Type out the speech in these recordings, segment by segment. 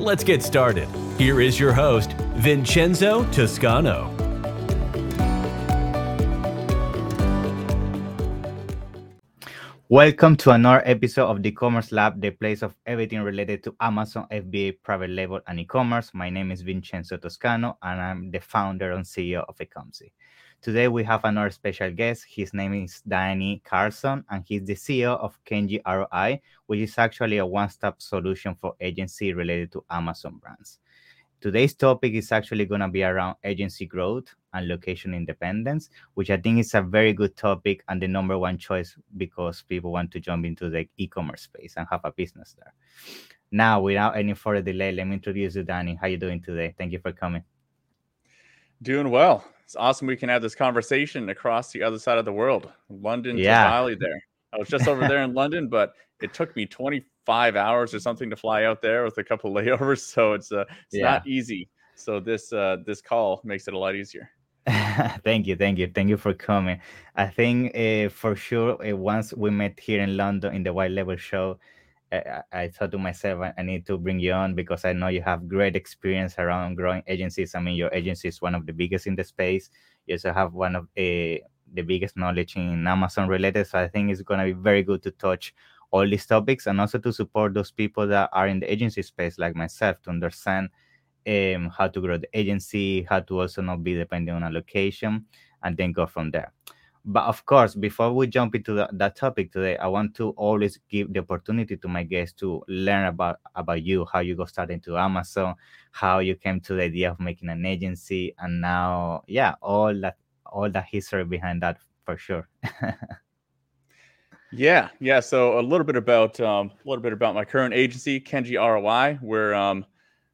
Let's get started. Here is your host, Vincenzo Toscano. Welcome to another episode of the Commerce Lab, the place of everything related to Amazon FBA private label and e-commerce. My name is Vincenzo Toscano, and I'm the founder and CEO of Ecomcy. Today we have another special guest. His name is Danny Carlson, and he's the CEO of Kenji ROI, which is actually a one-stop solution for agency related to Amazon brands. Today's topic is actually going to be around agency growth and location independence, which I think is a very good topic and the number one choice because people want to jump into the e-commerce space and have a business there. Now, without any further delay, let me introduce you, Danny. How you doing today? Thank you for coming. Doing well. It's awesome we can have this conversation across the other side of the world, London Yeah. to Bali. There, I was just over there in London, but it took me 25 hours or something to fly out there with a couple layovers, so it's uh, it's Yeah. not easy. So this uh, this call makes it a lot easier. thank you, thank you, thank you for coming. I think uh, for sure uh, once we met here in London in the White Label Show, I I thought to myself I, need to bring you on because I know you have great experience around growing agencies. I mean, your agency is one of the biggest in the space. You also have one of uh, the biggest knowledge in Amazon related. So I think it's gonna be very good to touch all these topics and also to support those people that are in the agency space like myself to understand um, how to grow the agency, how to also not be dependent on a location, and then go from there. But of course, before we jump into the, that topic today, I want to always give the opportunity to my guests to learn about about you, how you got started into Amazon, how you came to the idea of making an agency, and now, yeah, all that all that history behind that for sure. Yeah, yeah. So a little bit about um, a little bit about my current agency, Kenji ROI. We're um,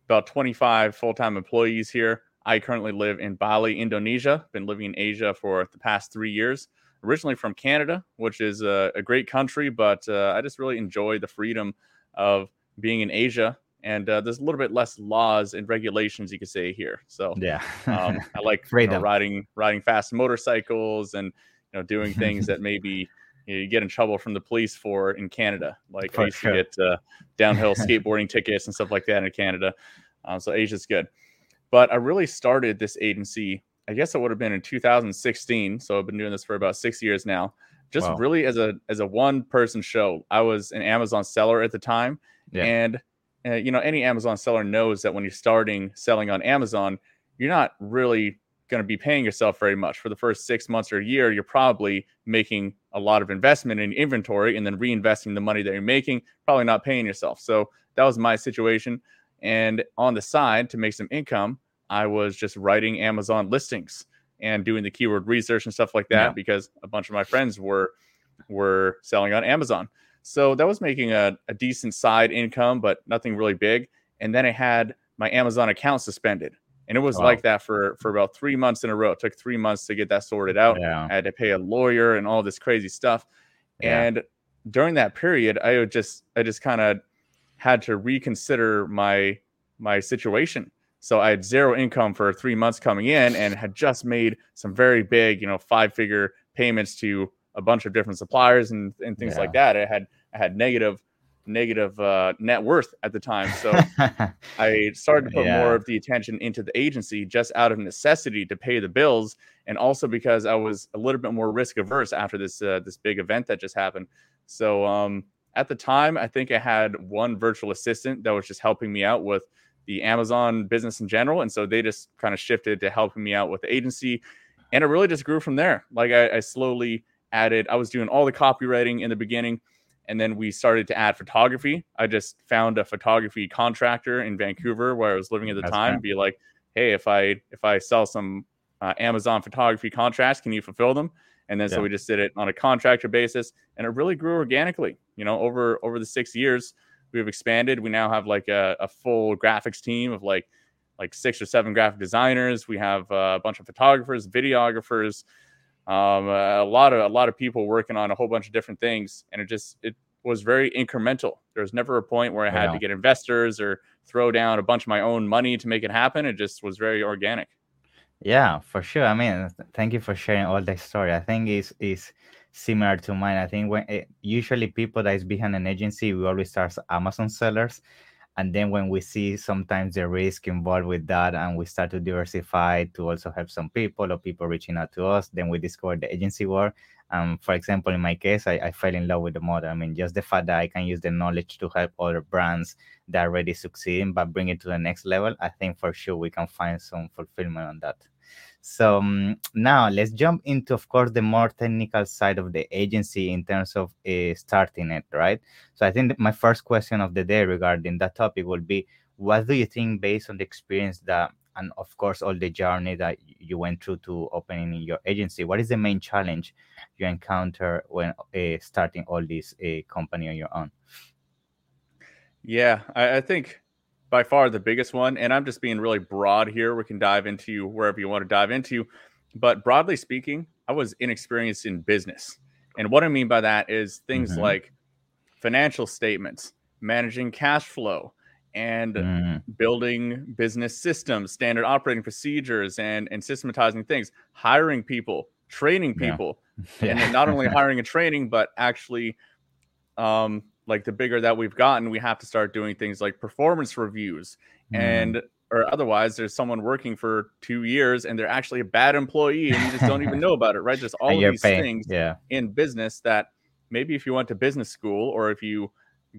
about 25 full-time employees here. I currently live in Bali, Indonesia. Been living in Asia for the past three years. Originally from Canada, which is a, a great country, but uh, I just really enjoy the freedom of being in Asia. And uh, there's a little bit less laws and regulations, you could say here. So yeah, um, I like you know, riding riding fast motorcycles and you know doing things that maybe you, know, you get in trouble from the police for in Canada. Like For I used sure. to get uh, downhill skateboarding tickets and stuff like that in Canada. Um, so Asia's good. But I really started this agency. I guess it would have been in 2016. So I've been doing this for about six years now. Just Wow. really as a as a one person show. I was an Amazon seller at the time, Yeah. and uh, you know any Amazon seller knows that when you're starting selling on Amazon, you're not really going to be paying yourself very much for the first six months or a year. You're probably making a lot of investment in inventory and then reinvesting the money that you're making, probably not paying yourself. So that was my situation. And on the side, to make some income, I was just writing Amazon listings and doing the keyword research and stuff like that Yeah. because a bunch of my friends were were selling on Amazon. So that was making a, a decent side income, but nothing really big. And then I had my Amazon account suspended. And it was Wow. like that for for about three months in a row. It took three months to get that sorted out. yeah, I had to pay a lawyer and all this crazy stuff. Yeah. And during that period, I would just I just kind of had to reconsider my my situation. So I had zero income for three months coming in and had just made some very big, you know, five figure payments to a bunch of different suppliers and, and things like that. I had I had negative negative uh, net worth at the time. So I started to put Yeah. more of the attention into the agency just out of necessity to pay the bills, and also because I was a little bit more risk averse after this uh, this big event that just happened. So um, at the time, I think I had one virtual assistant that was just helping me out with the Amazon business in general, and so they just kind of shifted to helping me out with the agency, and it really just grew from there. Like I, I slowly added, I was doing all the copywriting in the beginning and then we started to add photography. I just found a photography contractor in Vancouver where I was living at the That's time. Be like, hey, if I if I sell some uh, Amazon photography contracts, can you fulfill them? And then Yeah. so we just did it on a contractor basis, and it really grew organically. You know, over over the six years, we've expanded. We now have like a, a full graphics team of like like six or seven graphic designers. We have a bunch of photographers, videographers, um, a lot of a lot of people working on a whole bunch of different things, and it just it was very incremental. There was never a point where I had yeah. to get investors or throw down a bunch of my own money to make it happen. It just was very organic. Yeah, for sure. I mean, thank you for sharing all that story. I think it's is similar to mine. I think when it, eh, usually people that is behind an agency, we always start as Amazon sellers, and then when we see sometimes the risk involved with that, and we start to diversify to also have some people or people reaching out to us, then we discover the agency work. Um, for example, in my case, I, I fell in love with the model. I mean, just the fact that I can use the knowledge to help other brands that already succeeding, but bring it to the next level, I think for sure we can find some fulfillment on that. So um, now let's jump into, of course, the more technical side of the agency in terms of uh, starting it, right? So I think my first question of the day regarding that topic will be, what do you think, based on the experience that, and of course, all the journey that you went through to opening your agency, what is the main challenge you encounter when uh, starting all this uh, company on your own? Yeah, I, I think by far the biggest one. And I'm just being really broad here. We can dive into you wherever you want to dive into. But broadly speaking, I was inexperienced in business. And what I mean by that is things mm-hmm. like financial statements, managing cash flow, and mm. building business systems, standard operating procedures, and, and systematizing things, hiring people, training people, yeah. and not only hiring and training, but actually um, like the bigger that we've gotten, we have to start doing things like performance reviews mm. and or otherwise there's someone working for two years and they're actually a bad employee and you just don't even know about it, right? There's all of these paying. things yeah. in business that maybe if you went to business school or if you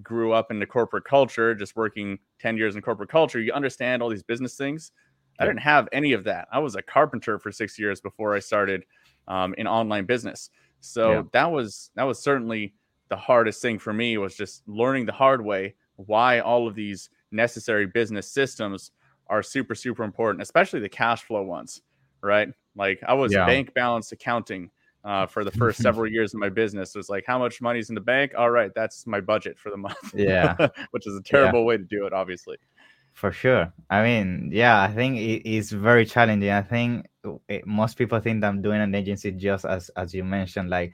grew up in the corporate culture, just working 10 years in corporate culture, you understand all these business things. I didn't have any of that. I was a carpenter for six years before I started um, in online business. So yeah. that was that was certainly the hardest thing for me was just learning the hard way why all of these necessary business systems are super super important especially the cash flow ones right like i was yeah. bank balance accounting uh, for the first several years of my business it was like how much money's in the bank all right that's my budget for the month yeah which is a terrible yeah. way to do it obviously for sure i mean yeah i think it is very challenging i think it, most people think i'm doing an agency just as as you mentioned like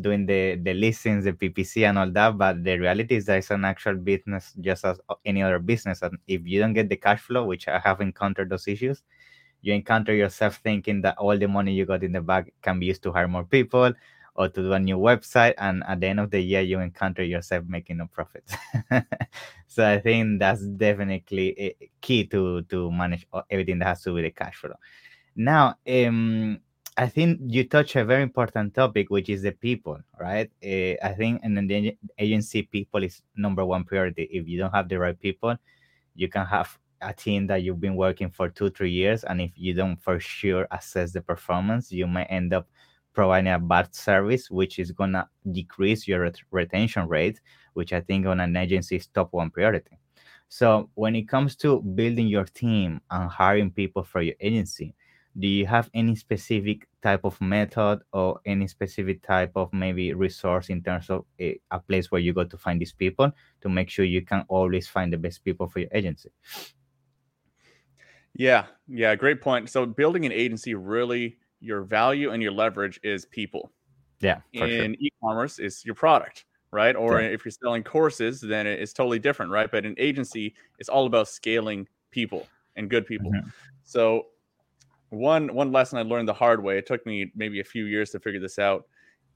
doing the the listings, the PPC, and all that. But the reality is that it's an actual business, just as any other business. And if you don't get the cash flow, which I have encountered those issues, you encounter yourself thinking that all the money you got in the bank can be used to hire more people or to do a new website. And at the end of the year, you encounter yourself making no profit. so I think that's definitely a key to to manage everything that has to do with the cash flow. Now, um, I think you touch a very important topic, which is the people, right? Uh, I think in the agency, people is number one priority. If you don't have the right people, you can have a team that you've been working for two, three years, and if you don't for sure assess the performance, you may end up providing a bad service, which is gonna decrease your ret- retention rate, which I think on an agency is top one priority. So when it comes to building your team and hiring people for your agency, do you have any specific type of method or any specific type of maybe resource in terms of a, a, place where you go to find these people to make sure you can always find the best people for your agency yeah yeah great point so building an agency really your value and your leverage is people yeah in sure. e-commerce is your product right or yeah. if you're selling courses then it's totally different right but an agency is all about scaling people and good people mm-hmm. so one one lesson I learned the hard way. It took me maybe a few years to figure this out.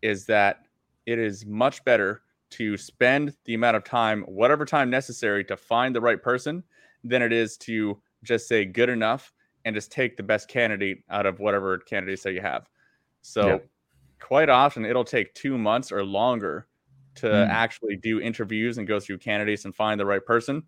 Is that it is much better to spend the amount of time, whatever time necessary, to find the right person, than it is to just say good enough and just take the best candidate out of whatever candidates that you have. So, yeah. quite often it'll take two months or longer to mm. actually do interviews and go through candidates and find the right person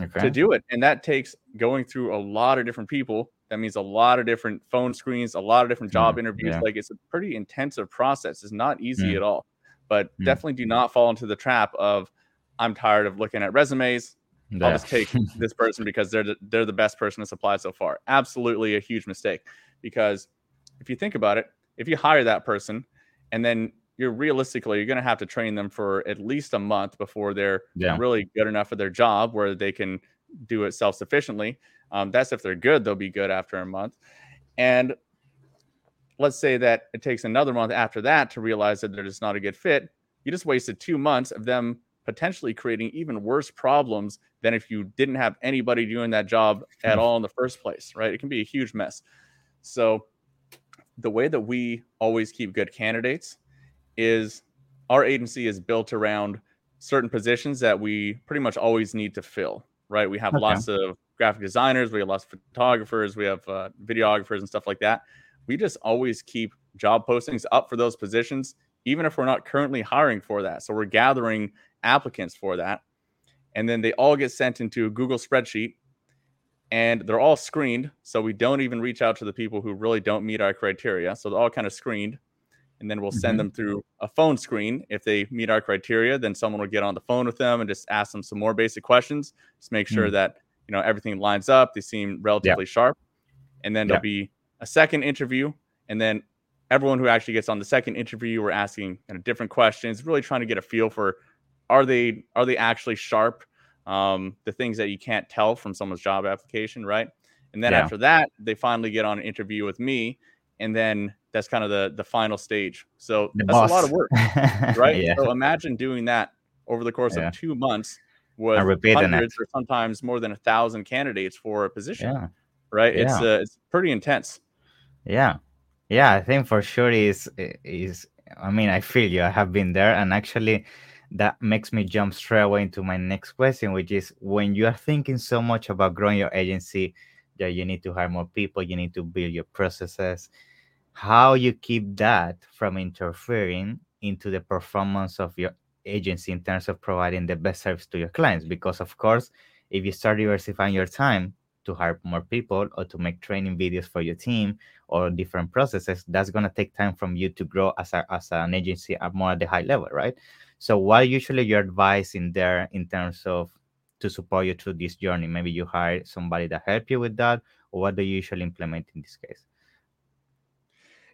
okay. to do it. And that takes going through a lot of different people that means a lot of different phone screens, a lot of different job mm, interviews. Yeah. Like it's a pretty intensive process. It's not easy mm. at all. But mm. definitely do not fall into the trap of I'm tired of looking at resumes. Yeah. I'll just take this person because they're the, they're the best person to supply so far. Absolutely a huge mistake. Because if you think about it, if you hire that person and then you're realistically you're going to have to train them for at least a month before they're Yeah. really good enough at their job where they can do it self sufficiently. Um, that's if they're good; they'll be good after a month. And let's say that it takes another month after that to realize that they're just not a good fit. You just wasted two months of them potentially creating even worse problems than if you didn't have anybody doing that job at Hmm. all in the first place, right? It can be a huge mess. So, the way that we always keep good candidates is our agency is built around certain positions that we pretty much always need to fill, right? We have Okay. lots of graphic designers, we have lots of photographers, we have uh, videographers and stuff like that. We just always keep job postings up for those positions, even if we're not currently hiring for that. So we're gathering applicants for that. And then they all get sent into a Google spreadsheet and they're all screened. So we don't even reach out to the people who really don't meet our criteria. So they're all kind of screened. And then we'll send Mhm. them through a phone screen. If they meet our criteria, then someone will get on the phone with them and just ask them some more basic questions. Just make sure Mm. that you know everything lines up. They seem relatively sharp. And then Yeah. there'll be a second interview. And then everyone who actually gets on the second interview, we're asking kind of different questions, really trying to get a feel for are they are they actually sharp? Um, the things that you can't tell from someone's job application, right? And then Yeah. after that, they finally get on an interview with me, and then that's kind of the the final stage. So The that's a lot of work, right? yeah. So imagine doing that over the course Yeah. of two months with hundreds or sometimes more than a thousand candidates for a position, Yeah. right? It's uh, it's pretty intense. Yeah, yeah, I think for sure is is. I mean, I feel you. I have been there, and actually, that makes me jump straight away into my next question, which is when you are thinking so much about growing your agency, that you need to hire more people, you need to build your processes. How you keep that from interfering into the performance of your agency in terms of providing the best service to your clients? Because of course, if you start diversifying your time to hire more people or to make training videos for your team or different processes, that's going to take time from you to grow as, a, as an agency at more at the high level, right? So, what usually your advice in there in terms of to support you through this journey? Maybe you hire somebody that help you with that, or what do you usually implement in this case?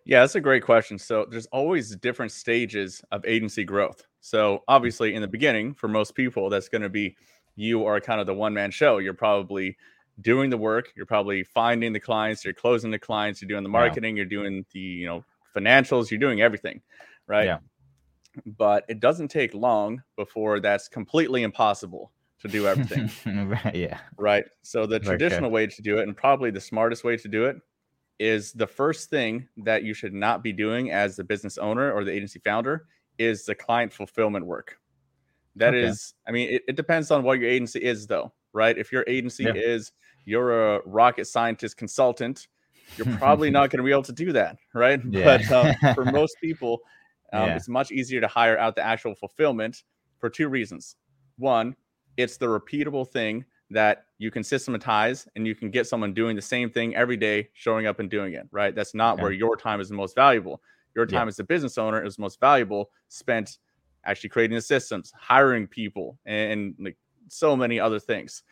Yeah, that's a great question. So there's always different stages of agency growth. So mm-hmm. obviously, in the beginning, for most people, that's going to be you are kind of the one man show. You're probably doing the work. You're probably finding the clients. You're closing the clients. You're doing the Yeah. marketing. You're doing the you know financials. You're doing everything, right? Yeah. But it doesn't take long before that's completely impossible to do everything. Right, yeah. Right. So the For sure. traditional way to do it, and probably the smartest way to do it, is the first thing that you should not be doing as the business owner or the agency founder is the client fulfillment work. That is, Okay. I mean, it, it depends on what your agency is, though, right? If your agency Yeah. is you're a rocket scientist consultant, you're probably not going to be able to do that, right? Yeah. But um, for most people, um, Yeah. it's much easier to hire out the actual fulfillment for two reasons. One, it's the repeatable thing that you can systematize and you can get someone doing the same thing every day, showing up and doing it, right? That's not Okay. where your time is the most valuable. Your Yeah. time as a business owner is most valuable spent actually creating the systems, hiring people, and, and like so many other things,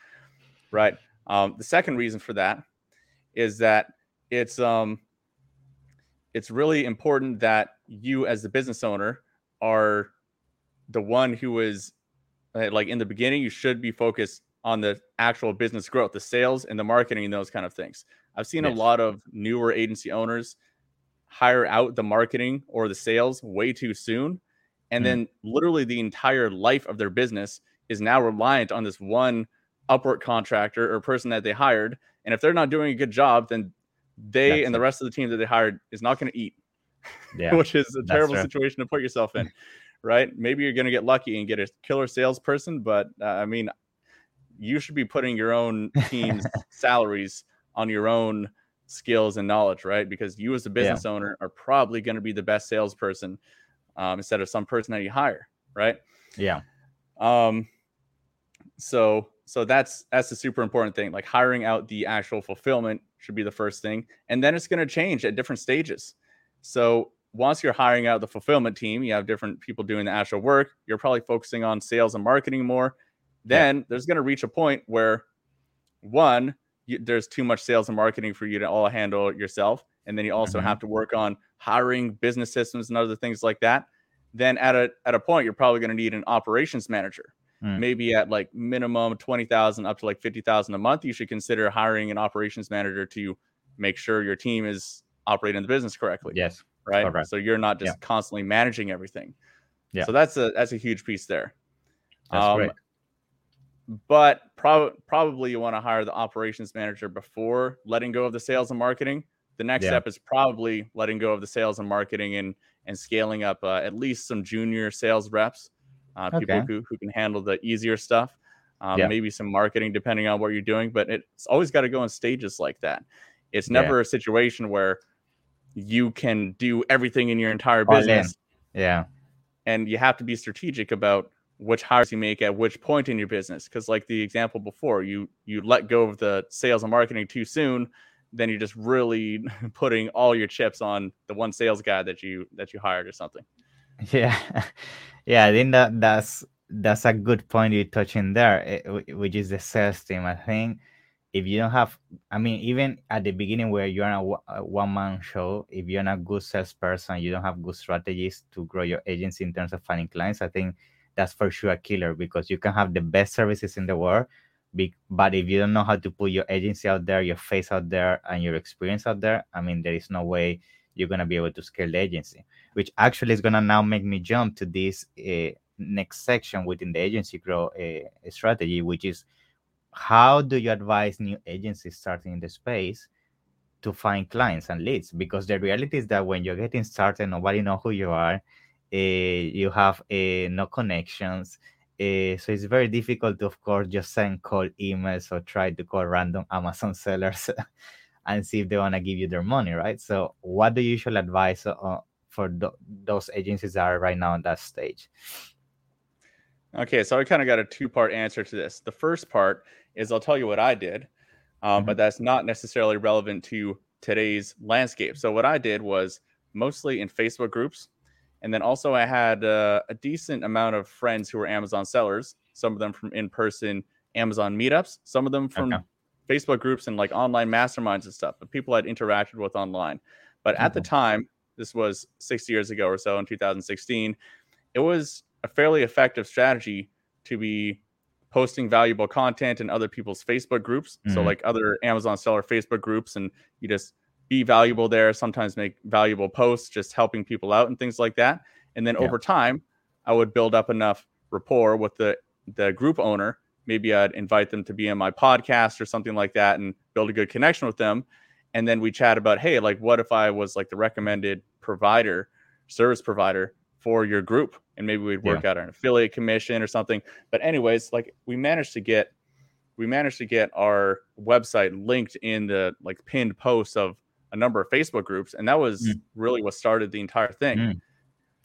right? Um, the second reason for that is that it's um it's really important that you as the business owner are the one who is uh, like in the beginning you should be focused on the actual business growth the sales and the marketing and those kind of things i've seen Yes. a lot of newer agency owners hire out the marketing or the sales way too soon and Mm. then literally the entire life of their business is now reliant on this one upwork contractor or person that they hired and if they're not doing a good job then they That's and the rest of the team that they hired is not going to eat Yeah. which is a terrible true. situation to put yourself in, right? Maybe you're going to get lucky and get a killer salesperson, but uh, I mean, you should be putting your own team's salaries on your own skills and knowledge, right? Because you, as a business owner, are probably going to be the best salesperson um, instead of some person that you hire, right? Yeah. Um, so so that's that's the super important thing. Like hiring out the actual fulfillment should be the first thing, and then it's going to change at different stages. So once you're hiring out the fulfillment team, you have different people doing the actual work. You're probably focusing on sales and marketing more. Then there's going to reach a point where one, you, there's too much sales and marketing for you to all handle yourself, and then you also Mhm. have to work on hiring business systems and other things like that. then at a at a point you're probably going to need an operations manager. Mm. Maybe at like minimum 20,000 up to like 50,000 a month, you should consider hiring an operations manager to make sure your team is operating the business correctly. Yes. Right. correct. So you're not just Yeah. constantly managing everything. Yeah. So that's a that's a huge piece there. That's Um, great. But prob- probably you want to hire the operations manager before letting go of the sales and marketing. The next Yeah. step is probably letting go of the sales and marketing and and scaling up uh, at least some junior sales reps, uh, people who, who can handle the easier stuff. Um, Yeah. Maybe some marketing depending on what you're doing, but it's always got to go in stages like that. It's Yeah. never a situation where you can do everything in your entire business Yeah. and you have to be strategic about which hires you make at which point in your business because like the example before you you let go of the sales and marketing too soon then you're just really putting all your chips on the one sales guy that you that you hired or something Yeah, yeah. I think that that's that's a good point you touch in there, eh, which is the sales team. I think if you don't have, I mean, even at the beginning where you're on a, one man show, if you're not a good salesperson, you don't have good strategies to grow your agency in terms of finding clients. I think that's for sure a killer because you can have the best services in the world, but if you don't know how to put your agency out there, your face out there, and your experience out there, I mean, there is no way you're gonna be able to scale the agency which actually is going to now make me jump to this uh, next section within the agency grow uh, strategy, which is how do you advise new agencies starting in the space to find clients and leads? Because the reality is that when you're getting started, nobody know who you are. Uh, you have uh, no connections. Uh, so it's very difficult to, of course, just send cold emails or try to call random Amazon sellers and see if they want to give you their money, right? So, what do you usually advise uh, for th- those agencies that are right now on that stage? Okay so i kind of got a two part answer to this the first part is i'll tell you what i did um, but that's not necessarily relevant to today's landscape so what i did was mostly in facebook groups and then also i had uh, a decent amount of friends who were amazon sellers some of them from in-person amazon meetups some of them from Okay. facebook groups and like online masterminds and stuff but people i'd interacted with online but at the Mhm. time this was six years ago or so in 2016 it was a fairly effective strategy to be posting valuable content in other people's Facebook groups. So Mhm. like other Amazon seller Facebook groups and you just be valuable there, sometimes make valuable posts just helping people out and things like that. And then Yeah. over time, I would build up enough rapport with the the group owner. Maybe I'd invite them to be on my podcast or something like that and build a good connection with them. And then we chat about, hey, like what if I was like the recommended provider, service provider for your group and maybe we'd work out an affiliate commission or something but anyways like we managed to get we managed to get our website linked in the like pinned posts of a number of facebook groups and that was Mm. really what started the entire thing Mm,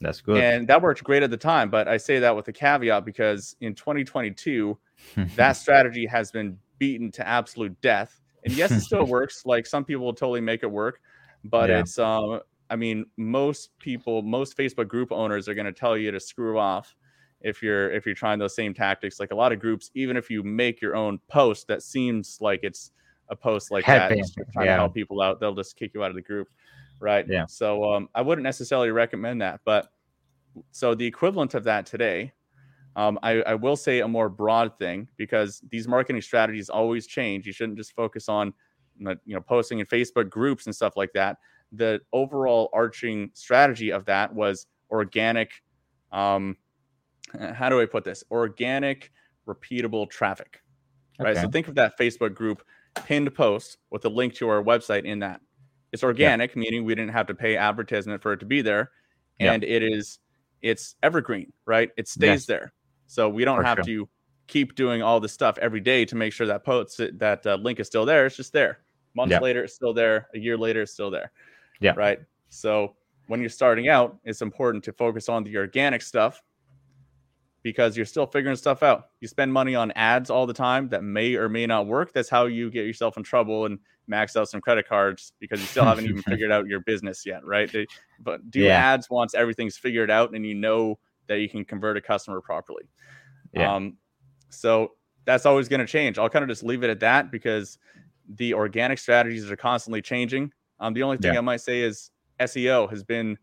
That's good. and that worked great at the time but i say that with a caveat because in 2022 that strategy has been beaten to absolute death and yes it still works like some people will totally make it work but Yeah. it's um i mean most people most facebook group owners are going to tell you to screw off if you're if you're trying those same tactics like a lot of groups even if you make your own post that seems like it's a post like that trying yeah. to help people out they'll just kick you out of the group right Yeah. so um i wouldn't necessarily recommend that but so the equivalent of that today um, I, I will say a more broad thing because these marketing strategies always change. You shouldn't just focus on you know posting in Facebook groups and stuff like that. The overall arching strategy of that was organic. Um, how do I put this? Organic, repeatable traffic. Right. So think of that Facebook group pinned post with a link to our website in that. It's organic, meaning we didn't have to pay advertisement for it to be there, Yeah. and it is it's evergreen, right? It stays Yes. there, so we don't For have sure. to keep doing all this stuff every day to make sure that post that uh, link is still there. It's just there. Months Yeah. later, it's still there. A year later, it's still there. Yeah. Right. So when you're starting out, it's important to focus on the organic stuff because you're still figuring stuff out. You spend money on ads all the time that may or may not work. That's how you get yourself in trouble and max out some credit cards because you still haven't even figured out your business yet, right? They- but do Yeah. ads once everything's figured out and you know that you can convert a customer properly. Yeah. Um, so that's always going to change. I'll kind of just leave it at that because the organic strategies are constantly changing. Um, the only thing Yeah. I might say is SEO has been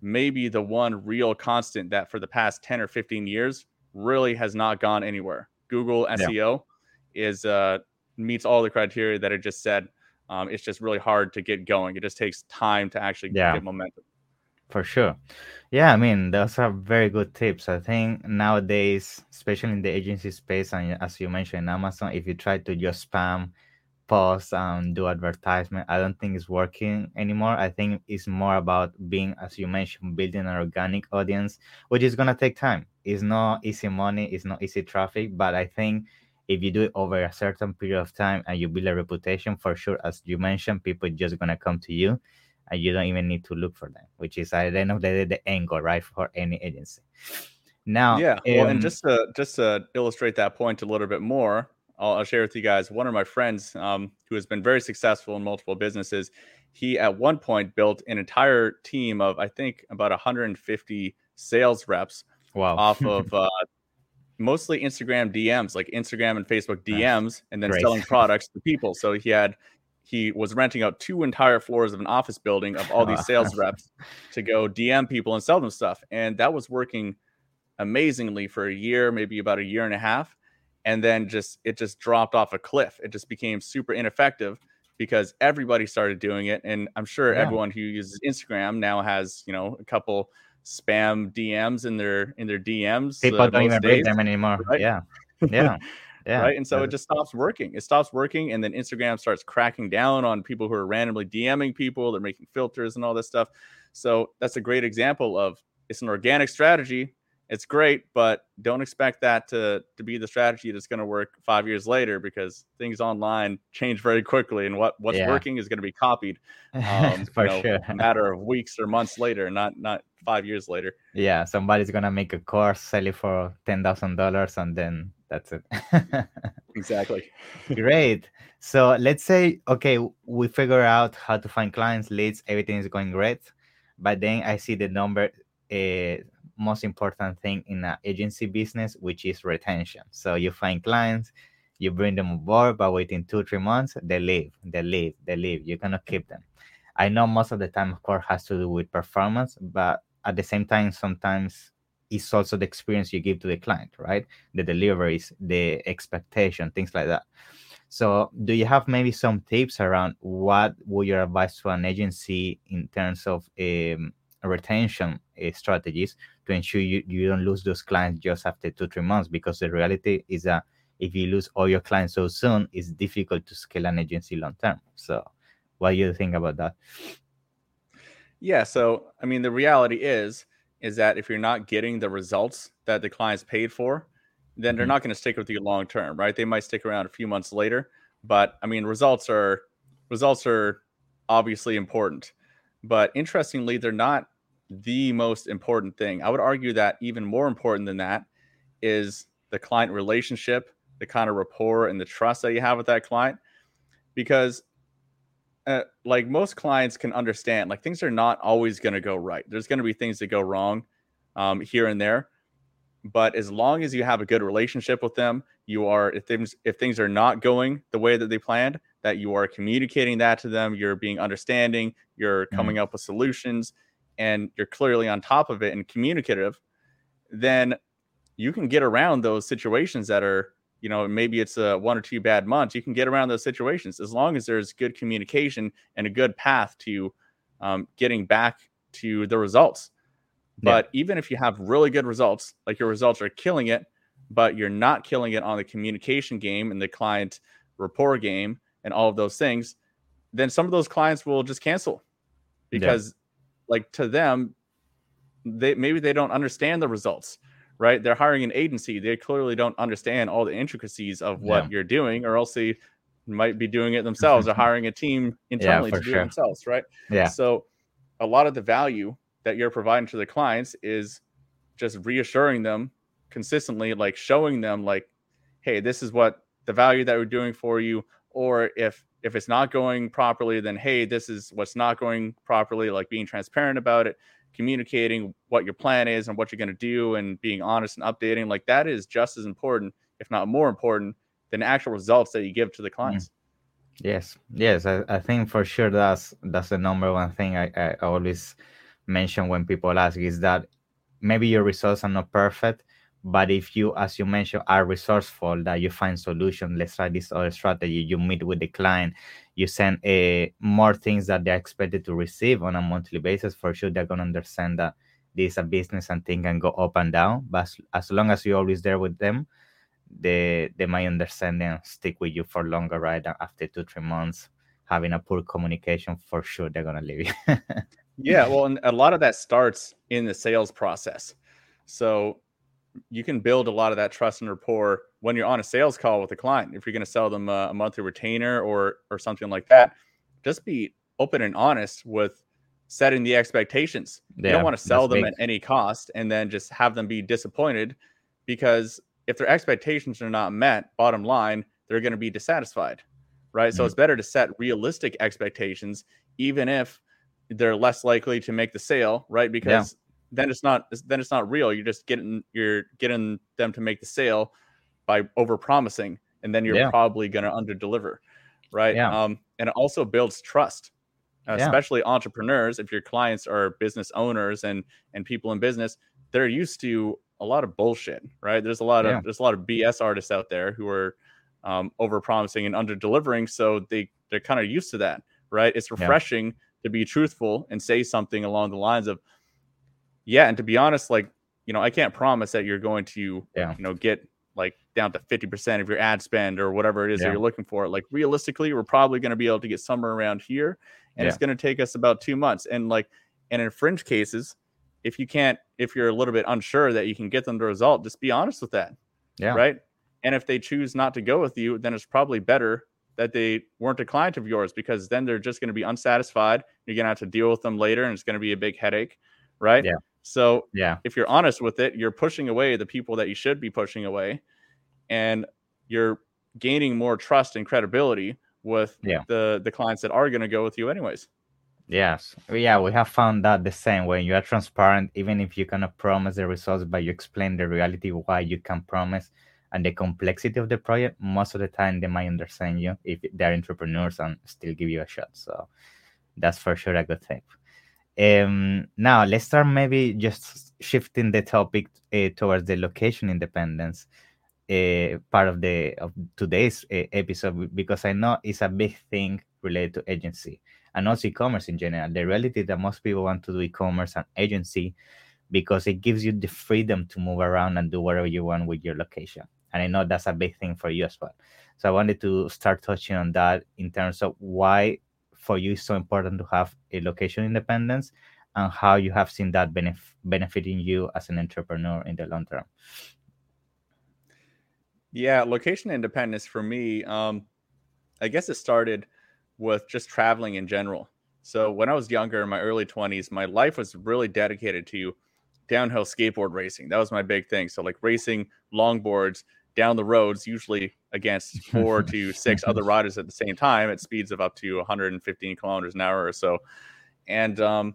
maybe the one real constant that for the past 10 or 15 years really has not gone anywhere. Google SEO yeah. is uh, meets all the criteria that I just said. Um, it's just really hard to get going. It just takes time to actually yeah. get momentum. For sure. Yeah, I mean, those are very good tips. I think nowadays, especially in the agency space, and as you mentioned, Amazon, if you try to just spam post and do advertisement, I don't think it's working anymore. I think it's more about being, as you mentioned, building an organic audience, which is gonna take time. It's not easy money, it's not easy traffic, but I think if you do it over a certain period of time and you build a reputation, for sure, as you mentioned, people just gonna come to you and you don't even need to look for them, which is at the end of the day the angle, right, for any agency. Now, yeah, well, um, and just to just to illustrate that point a little bit more, I'll, I'll share with you guys one of my friends um, who has been very successful in multiple businesses. He at one point built an entire team of I think about 150 sales reps wow. off of uh, mostly Instagram DMs, like Instagram and Facebook DMs, and then Great. selling products to people. So he had he was renting out two entire floors of an office building of all these sales reps to go DM people and sell them stuff. And that was working amazingly for a year, maybe about a year and a half. And then just it just dropped off a cliff. It just became super ineffective because everybody started doing it. And I'm sure yeah. everyone who uses Instagram now has, you know, a couple spam DMs in their in their DMs. People uh, don't even days, read them anymore. Right? Yeah. Yeah. Yeah. Right. And so it just stops working. It stops working. And then Instagram starts cracking down on people who are randomly DMing people. They're making filters and all this stuff. So that's a great example of it's an organic strategy. It's great, but don't expect that to, to be the strategy that's going to work five years later because things online change very quickly. And what, what's yeah. working is going to be copied um, For you know, sure. a matter of weeks or months later, not not five years later. Yeah. Somebody's going to make a course, sell it for $10,000 and then that's it exactly great so let's say okay we figure out how to find clients leads everything is going great but then i see the number uh, most important thing in an agency business which is retention so you find clients you bring them aboard, but within two three months they leave they leave they leave you cannot keep them i know most of the time of course has to do with performance but at the same time sometimes it's also the experience you give to the client, right? The deliveries, the expectation, things like that. So, do you have maybe some tips around what would your advice to an agency in terms of um, retention uh, strategies to ensure you, you don't lose those clients just after two three months? Because the reality is that if you lose all your clients so soon, it's difficult to scale an agency long term. So, what do you think about that? Yeah. So, I mean, the reality is is that if you're not getting the results that the client's paid for, then they're mm-hmm. not going to stick with you long term, right? They might stick around a few months later, but I mean, results are results are obviously important, but interestingly, they're not the most important thing. I would argue that even more important than that is the client relationship, the kind of rapport and the trust that you have with that client, because uh, like most clients can understand like things are not always going to go right there's going to be things that go wrong um, here and there but as long as you have a good relationship with them you are if things if things are not going the way that they planned that you are communicating that to them you're being understanding you're mm-hmm. coming mm-hmm. up with solutions and you're clearly on top of it and communicative then you can get around those situations that are you know, maybe it's a one or two bad months, you can get around those situations as long as there's good communication and a good path to um, getting back to the results. But yeah. even if you have really good results, like your results are killing it, but you're not killing it on the communication game and the client rapport game and all of those things, then some of those clients will just cancel because. Like, to them, they maybe they don't understand the results right? They're hiring an agency. They clearly don't understand all the intricacies of what yeah. you're doing, or else they might be doing it themselves or mm-hmm. hiring a team internally yeah, to do sure. it themselves, right? Yeah. So a lot of the value that you're providing to the clients is just reassuring them consistently, like showing them like, hey, this is what the value that we're doing for you. Or if if it's not going properly, then hey, this is what's not going properly, like being transparent about it communicating what your plan is and what you're going to do and being honest and updating like that is just as important if not more important than actual results that you give to the mm. clients yes yes I, I think for sure that's that's the number one thing I, I always mention when people ask is that maybe your results are not perfect, but if you, as you mentioned, are resourceful, that you find solutions, let's try this other strategy, you meet with the client, you send a, more things that they're expected to receive on a monthly basis, for sure they're to understand that this is a business and things can go up and down. But as, as long as you're always there with them, they they might understand and stick with you for longer, right? After two, three months, having a poor communication, for sure they're gonna leave you. yeah, well, and a lot of that starts in the sales process. So you can build a lot of that trust and rapport when you're on a sales call with a client. If you're going to sell them a, a monthly retainer or or something like that, just be open and honest with setting the expectations. Yeah, you don't want to sell them big. at any cost and then just have them be disappointed because if their expectations are not met, bottom line, they're going to be dissatisfied. Right. Mm-hmm. So it's better to set realistic expectations, even if they're less likely to make the sale, right? Because. Then it's not then it's not real. You're just getting you're getting them to make the sale by over promising, and then you're yeah. probably going to under deliver, right? Yeah. Um, and it also builds trust uh, yeah. especially entrepreneurs if your clients are business owners and and people in business they're used to a lot of bullshit right there's a lot yeah. of there's a lot of bs artists out there who are um, over promising and under delivering so they they're kind of used to that right it's refreshing to be truthful and say something along the lines of yeah and to be honest like you know i can't promise that you're going to yeah. you know get like down to 50% of your ad spend or whatever it is yeah. that you're looking for. Like realistically, we're probably going to be able to get somewhere around here and yeah. it's going to take us about 2 months. And like and in fringe cases, if you can't if you're a little bit unsure that you can get them the result, just be honest with that. Yeah. Right? And if they choose not to go with you, then it's probably better that they weren't a client of yours because then they're just going to be unsatisfied. You're going to have to deal with them later and it's going to be a big headache, right? Yeah. So yeah, if you're honest with it, you're pushing away the people that you should be pushing away, and you're gaining more trust and credibility with yeah. the the clients that are going to go with you anyways. Yes, yeah, we have found that the same when you are transparent, even if you cannot promise the results, but you explain the reality why you can promise and the complexity of the project. Most of the time, they might understand you if they're entrepreneurs and still give you a shot. So that's for sure a good thing. Um, now let's start maybe just shifting the topic uh, towards the location independence uh, part of the of today's uh, episode because I know it's a big thing related to agency and also e-commerce in general. The reality that most people want to do e-commerce and agency because it gives you the freedom to move around and do whatever you want with your location. And I know that's a big thing for you as well. So I wanted to start touching on that in terms of why for you it's so important to have a location independence and how you have seen that benef- benefiting you as an entrepreneur in the long term. Yeah location independence for me um i guess it started with just traveling in general. So when i was younger in my early 20s my life was really dedicated to downhill skateboard racing. That was my big thing. So like racing longboards down the roads, usually against four to six other riders at the same time at speeds of up to 115 kilometers an hour or so. And um,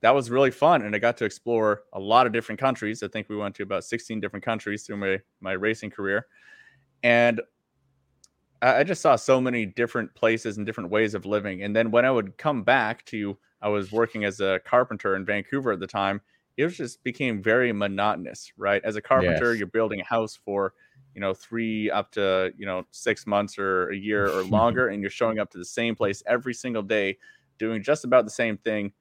that was really fun. And I got to explore a lot of different countries. I think we went to about 16 different countries through my, my racing career. And I just saw so many different places and different ways of living. And then when I would come back to, I was working as a carpenter in Vancouver at the time, it just became very monotonous, right? As a carpenter, yes. you're building a house for you know three up to you know six months or a year or longer and you're showing up to the same place every single day doing just about the same thing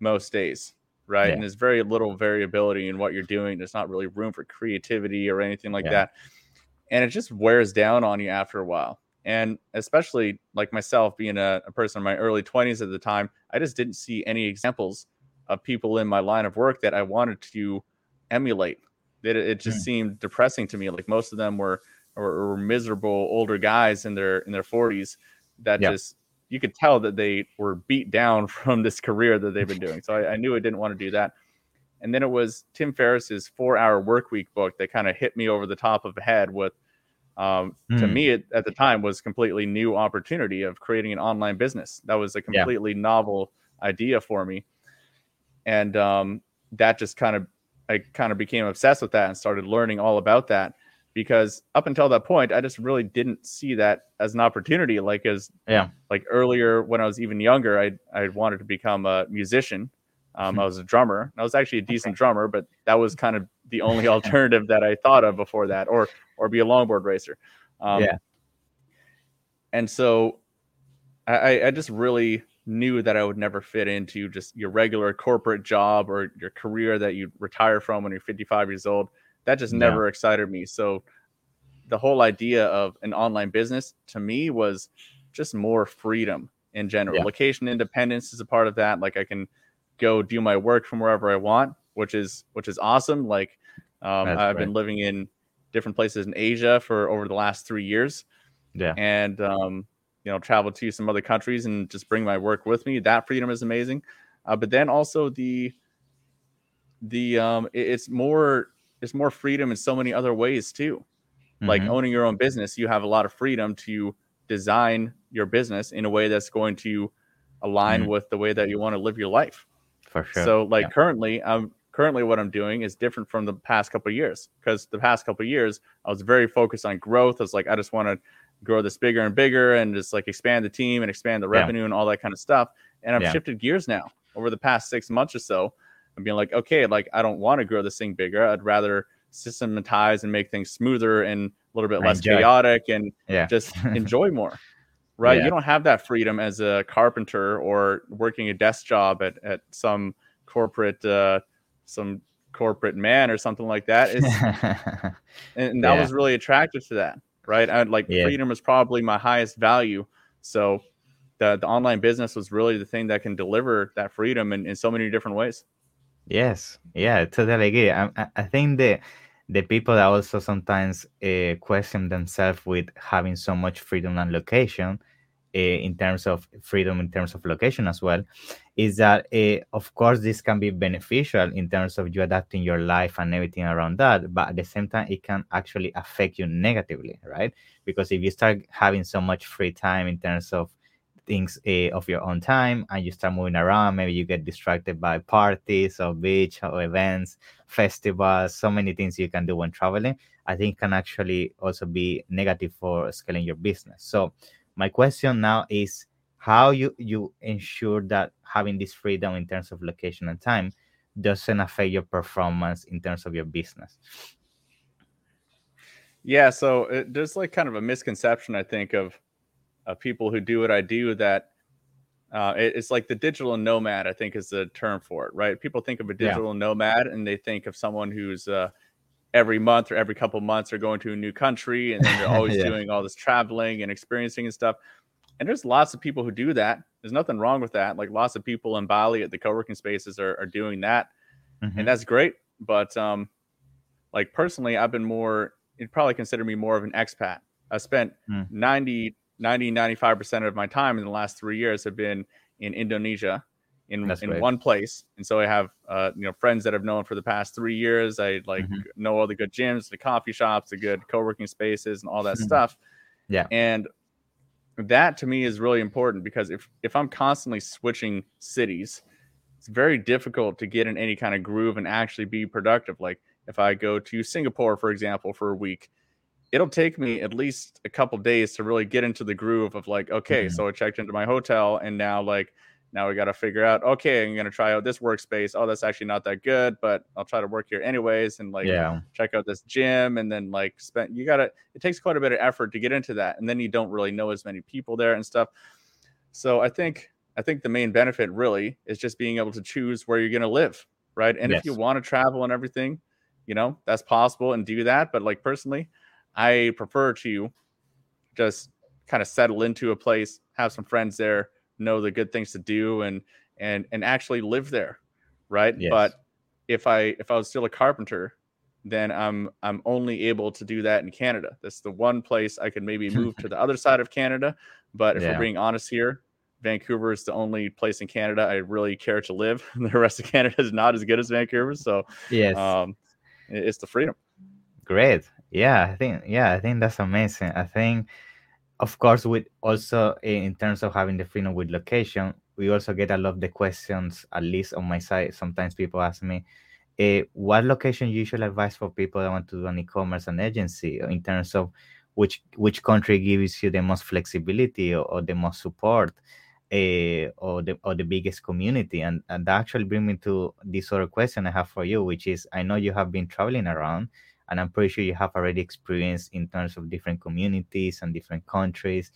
most days right? Yeah. and there's very little variability in what you're doing. There's not really room for creativity or anything like yeah. that. And it just wears down on you after a while. And especially like myself being a, a person in my early 20s at the time i just didn't see any examples of people in my line of work that i wanted to emulate it, it just mm. seemed depressing to me. Like most of them were, were, were miserable older guys in their in their 40s that yeah. just you could tell that they were beat down from this career that they've been doing. So I, I knew I didn't want to do that. And then it was Tim Ferriss's Four Hour Work Week book that kind of hit me over the top of the head with. Um, mm. To hmm. me, it, at the time, was completely new opportunity of creating an online business. That was a completely yeah. novel idea for me, and um, that just kind of I kind of became obsessed with that and started learning all about that because up until that point I just really didn't see that as an opportunity like as yeah like earlier when I was even younger I I wanted to become a musician Um, Hmm. I was a drummer. I was actually a decent drummer, but that was kind of the only alternative that I thought of before that, or or be a longboard racer. Um, Yeah. And so I- I just really knew that I would never fit into just your regular corporate job or your career that you retire from when you're 55 years old. That just Yeah. never excited me. So the whole idea of an online business to me was just more freedom in general. Yeah. Location independence is a part of that. Like I can go do my work from wherever I want, which is which is awesome. Like um, I've been living in different places in Asia for over the last three years Yeah. and um, you know travel to some other countries and just bring my work with me. That freedom is amazing, uh, but then also the the um, it- it's more it's more freedom in so many other ways too. Like Mhm. owning your own business, you have a lot of freedom to design your business in a way that's going to align Mhm. with the way that you want to live your life. for sure. So like Yeah. currently, I'm currently what I'm doing is different from the past couple of years because the past couple of years I was very focused on growth. I was like, I just want to grow this bigger and bigger and just like expand the team and expand the Yeah. revenue and all that kind of stuff. And I've Yeah. shifted gears now over the past six months or so. I'm being like, okay, like I don't want to grow this thing bigger. I'd rather systematize and make things smoother and a little bit less Enjoy. chaotic and yeah. just enjoy more right Yeah. you don't have that freedom as a carpenter or working a desk job at, at some corporate uh some corporate man or something like that and, and that Yeah. was really attractive to that right I, like Yeah. freedom is probably my highest value so the, the online business was really the thing that can deliver that freedom in, in so many different ways Yes, yeah, totally agree. I, I- I think the the people that also sometimes uh, question themselves with having so much freedom and location, uh, in terms of freedom in terms of location as well, is that uh, of course this can be beneficial in terms of you adapting your life and everything around that, but at the same time it can actually affect you negatively, right? Because if you start having so much free time in terms of things uh, of your own time and you start moving around maybe you get distracted by parties or beach or events festivals so many things you can do when traveling i think can actually also be negative for scaling your business so my question now is how you you ensure that having this freedom in terms of location and time doesn't affect your performance in terms of your business Yeah, so it, there's like kind of a misconception, I think, of of people who do what I do that uh, it- it's like the digital nomad. I think is the term for it, right? People think of a Yeah. digital nomad and they think of someone who's uh, every month or every couple months are going to a new country and then they're always Yeah. doing all this traveling and experiencing and stuff. And there's lots of people who do that. There's nothing wrong with that. Like lots of people in Bali at the co-working spaces are, are doing that Mhm. and that's great. But um, like personally, I've been more. You'd probably consider me more of an expat. I spent Mm. 90, 90, 95 percent of my time in the last three years have been in Indonesia, in That's in great. one place. And so I have uh, you know friends that I've known for the past three years. I like Mhm. know all the good gyms, the coffee shops, the good co-working spaces, and all that Mhm. stuff. Yeah. And that to me is really important because if if I'm constantly switching cities, it's very difficult to get in any kind of groove and actually be productive. Like if I go to Singapore, for example, for a week, it'll take me at least a couple days to really get into the groove of like, okay, Mhm. so I checked into my hotel and now like now we got to figure out, okay, I'm gonna try out this workspace. Oh, that's actually not that good, but I'll try to work here anyways. And like yeah check out this gym and then like spend you gotta it takes quite a bit of effort to get into that and then you don't really know as many people there and stuff so i think i think the main benefit really is just being able to choose where you're going to live right and if you want to travel and everything you know that's possible and do that but like personally i prefer to just kind of settle into a place have some friends there know the good things to do and and and actually live there right Yes. but if i if i was still a carpenter then i'm i'm only able to do that in canada that's the one place i could maybe move to the other side of canada but if Yeah. we're being honest here vancouver is the only place in canada i really care to live the rest of canada is not as good as vancouver so yes um it's the freedom Great. Yeah, I think yeah, I think that's amazing. I think of course with also in terms of having the freedom with location, we also get a lot of the questions, at least on my side. Sometimes people ask me, eh, what location you usually advise for people that want to do an e-commerce and agency in terms of which which country gives you the most flexibility or, or the most support. uh, or the or the biggest community and, and that actually brings me to this other question i have for you which is i know you have been traveling around and i'm pretty sure you have already experienced in terms of different communities and different countries.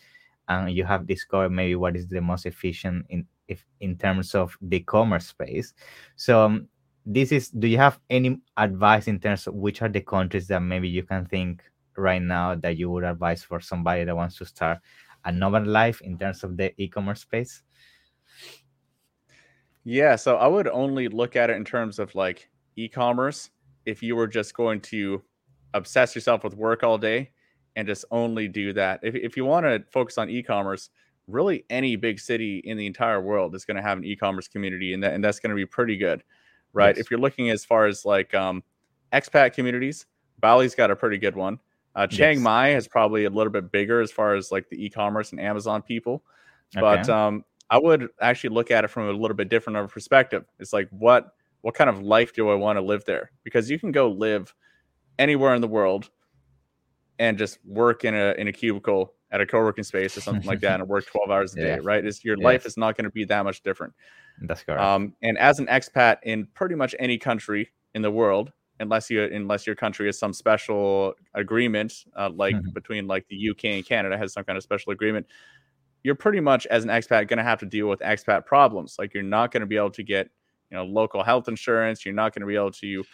And you have discovered maybe what is the most efficient in if in terms of the commerce space. So um, this is do you have any advice in terms of which are the countries that maybe you can think right now that you would advise for somebody that wants to start a another life in terms of the e-commerce space? Yeah, so I would only look at it in terms of like e-commerce if you were just going to obsess yourself with work all day and just only do that. If if you want to focus on e-commerce, really any big city in the entire world is going to have an e-commerce community and that and that's going to be pretty good. Right? Yes. If you're looking as far as like um expat communities, Bali's got a pretty good one. Uh, Chiang yes. Mai is probably a little bit bigger as far as like the e-commerce and Amazon people, but okay. um, I would actually look at it from a little bit different of a perspective. It's like what what kind of life do I want to live there? Because you can go live anywhere in the world and just work in a in a cubicle at a co-working space or something like that and work 12 hours a yeah. day right it's, your life is not going to be that much different that's correct um, and as an expat in pretty much any country in the world unless you unless your country has some special agreement, uh, like mm-hmm. between like the UK and Canada has some kind of special agreement. You're pretty much as an expat going to have to deal with expat problems. Like you're not going to be able to get you know local health insurance. You're not going to be able to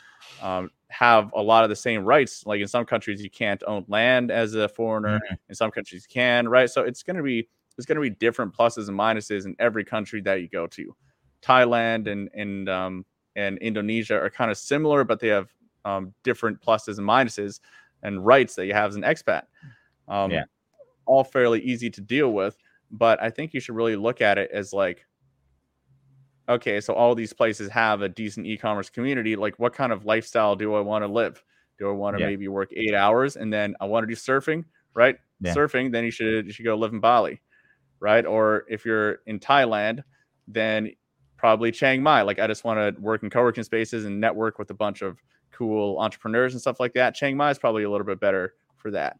um, have a lot of the same rights. Like in some countries, you can't own land as a foreigner. Mm-hmm. In some countries, you can. Right. So it's going to be there's going to be different pluses and minuses in every country that you go to. Thailand and and um, and Indonesia are kind of similar, but they have um, different pluses and minuses and rights that you have as an expat. Um, yeah. All fairly easy to deal with, but I think you should really look at it as like, okay, so all these places have a decent e-commerce community. Like, what kind of lifestyle do I want to live? Do I want to yeah. maybe work eight hours and then I want to do surfing, right? Yeah. Surfing, then you should you should go live in Bali, right? Or if you're in Thailand, then probably Chiang Mai. Like, I just want to work in co-working spaces and network with a bunch of cool entrepreneurs and stuff like that. Chiang Mai is probably a little bit better for that.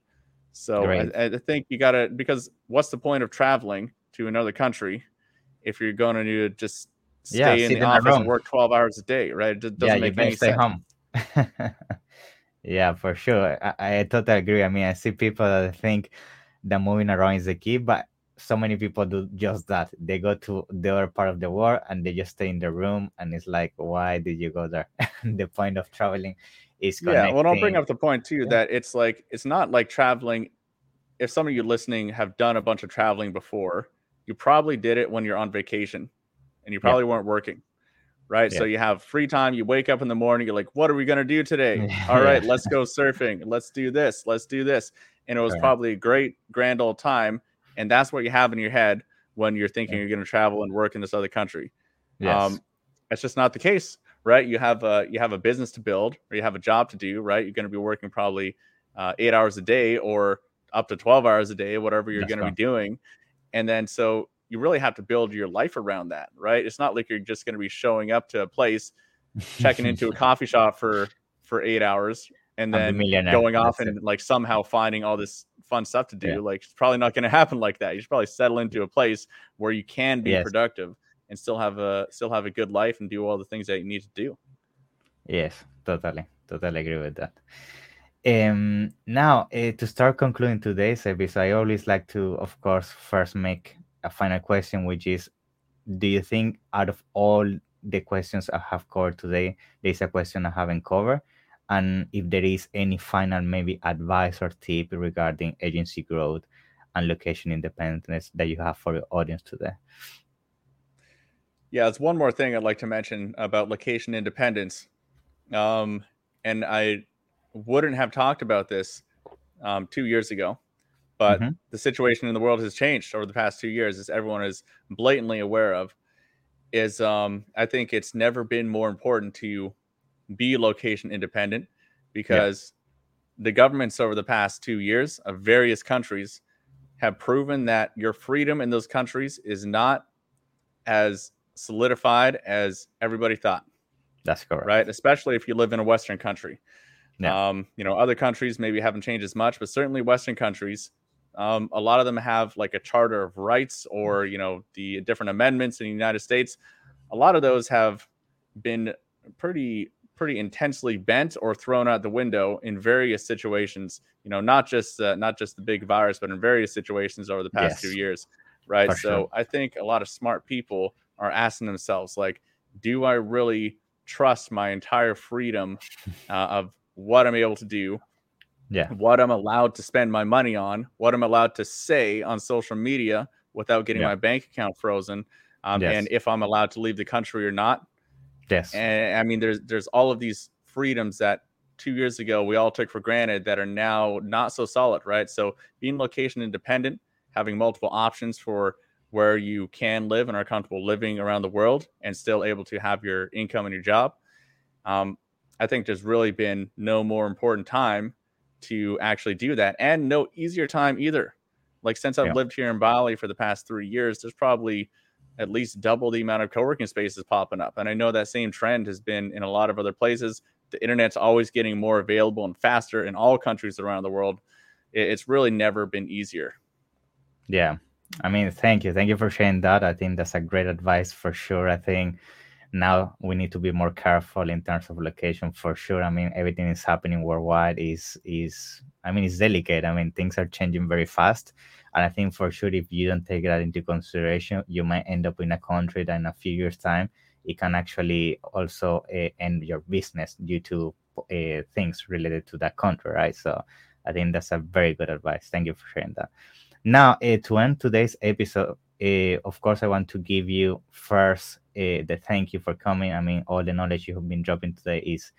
So I, I, think you got to because what's the point of traveling to another country if you're going to just stay yeah, in the office and work 12 hours a day, right? It doesn't yeah, make any stay sense. home. yeah, for sure. I, I totally agree. I mean, I see people that think that moving around is the key, but so many people do just that. They go to the other part of the world and they just stay in the room, and it's like, why did you go there? the point of traveling is connecting. yeah. Well, I'll bring up the point too yeah. that it's like it's not like traveling. If some of you listening have done a bunch of traveling before, you probably did it when you're on vacation, and you probably yeah. weren't working. Right. Yeah. So you have free time. You wake up in the morning. You're like, what are we going to do today? All right, let's go surfing. Let's do this. Let's do this. And it was right. probably a great, grand old time and that's what you have in your head when you're thinking yeah. you're going to travel and work in this other country. Yes. Um, that's just not the case, right? You have a you have a business to build, or you have a job to do, right? You're going to be working probably uh, eight hours a day, or up to twelve hours a day, whatever you're going to be doing, and then so you really have to build your life around that, right? It's not like you're just going to be showing up to a place, checking into a coffee shop for for eight hours, and then going off and like somehow finding all this fun stuff to do. Yeah. Like it's probably not going to happen like that. You should probably settle into a place where you can be yes. productive and still have a still have a good life and do all the things that you need to do. Yes, totally, totally agree with that. Um, now uh, to start concluding today's episode, I always like to, of course, first make a final question, which is, do you think out of all the questions I have covered today, there's a question I haven't covered? and if there is any final maybe advice or tip regarding agency growth and location independence that you have for your audience today. Yeah, it's one more thing I'd like to mention about location independence. Um, and I wouldn't have talked about this um, two years ago, but mm-hmm. the situation in the world has changed over the past two years, as everyone is blatantly aware of. Is um, I think it's never been more important to be location independent because yeah. the governments over the past two years of various countries have proven that your freedom in those countries is not as solidified as everybody thought. That's correct. Right. Especially if you live in a Western country. Yeah. Um, you know, other countries maybe haven't changed as much, but certainly Western countries, Um, a lot of them have like a charter of rights or you know the different amendments in the United States. A lot of those have been pretty pretty intensely bent or thrown out the window in various situations. You know, not just uh, not just the big virus, but in various situations over the past Yes. two years, right? For so sure. I think a lot of smart people are asking themselves, like, do I really trust my entire freedom uh, of what I'm able to do, Yeah. what I'm allowed to spend my money on, what I'm allowed to say on social media without getting Yeah. my bank account frozen, um, Yes. and if I'm allowed to leave the country or not. Yes. And I mean, there's there's all of these freedoms that two years ago we all took for granted that are now not so solid, right? So being location independent, having multiple options for where you can live and are comfortable living around the world, and still able to have your income and your job. Um, I think there's really been no more important time to actually do that, and no easier time either. Like since I've Yeah. lived here in Bali for the past three years, there's probably at least double the amount of co-working spaces popping up. And I know that same trend has been in a lot of other places. The internet's always getting more available and faster in all countries around the world. It's really never been easier. Yeah. I mean, thank you. Thank you for sharing that. I think that's a great advice for sure. I think now we need to be more careful in terms of location for sure. I mean, everything is happening worldwide is is I mean, it's delicate. I mean, things are changing very fast. And I think for sure if you don't take that into consideration, you might end up in a country that in a few years' time it can actually also uh, end your business due to uh, things related to that country, right? So I think that's a very good advice. Thank you for sharing that. Now, uh, to end today's episode, uh, of course, I want to give you first uh, the thank you for coming. I mean, all the knowledge you have been dropping today is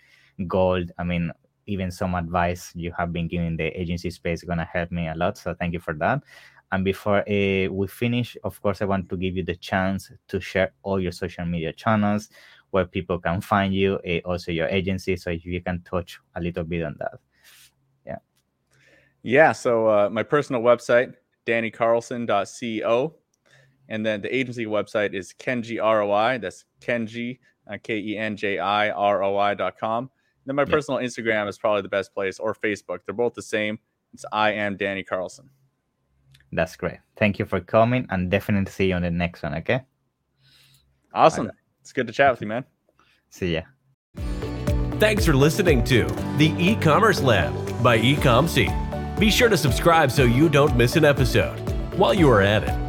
gold. I mean, even some advice you have been giving the agency space is to help me a lot. So, thank you for that. And before uh, we finish, of course, I want to give you the chance to share all your social media channels where people can find you, uh, also your agency. So, if you can touch a little bit on that. Yeah. Yeah. So uh, my personal website, dannycarlson.co. And then the agency website is Kenji ROI. That's Kenji, uh, K E N J I R O I.com. Then my Yeah. personal Instagram is probably the best place, or Facebook. They're both the same. It's I am Danny Carlson. That's great. Thank you for coming and definitely see you on the next one. Okay. Awesome. It's good to chat with you, man. See ya. Thanks for listening to the e-commerce lab by Ecomcy. Be sure to subscribe so you don't miss an episode. While you are at it,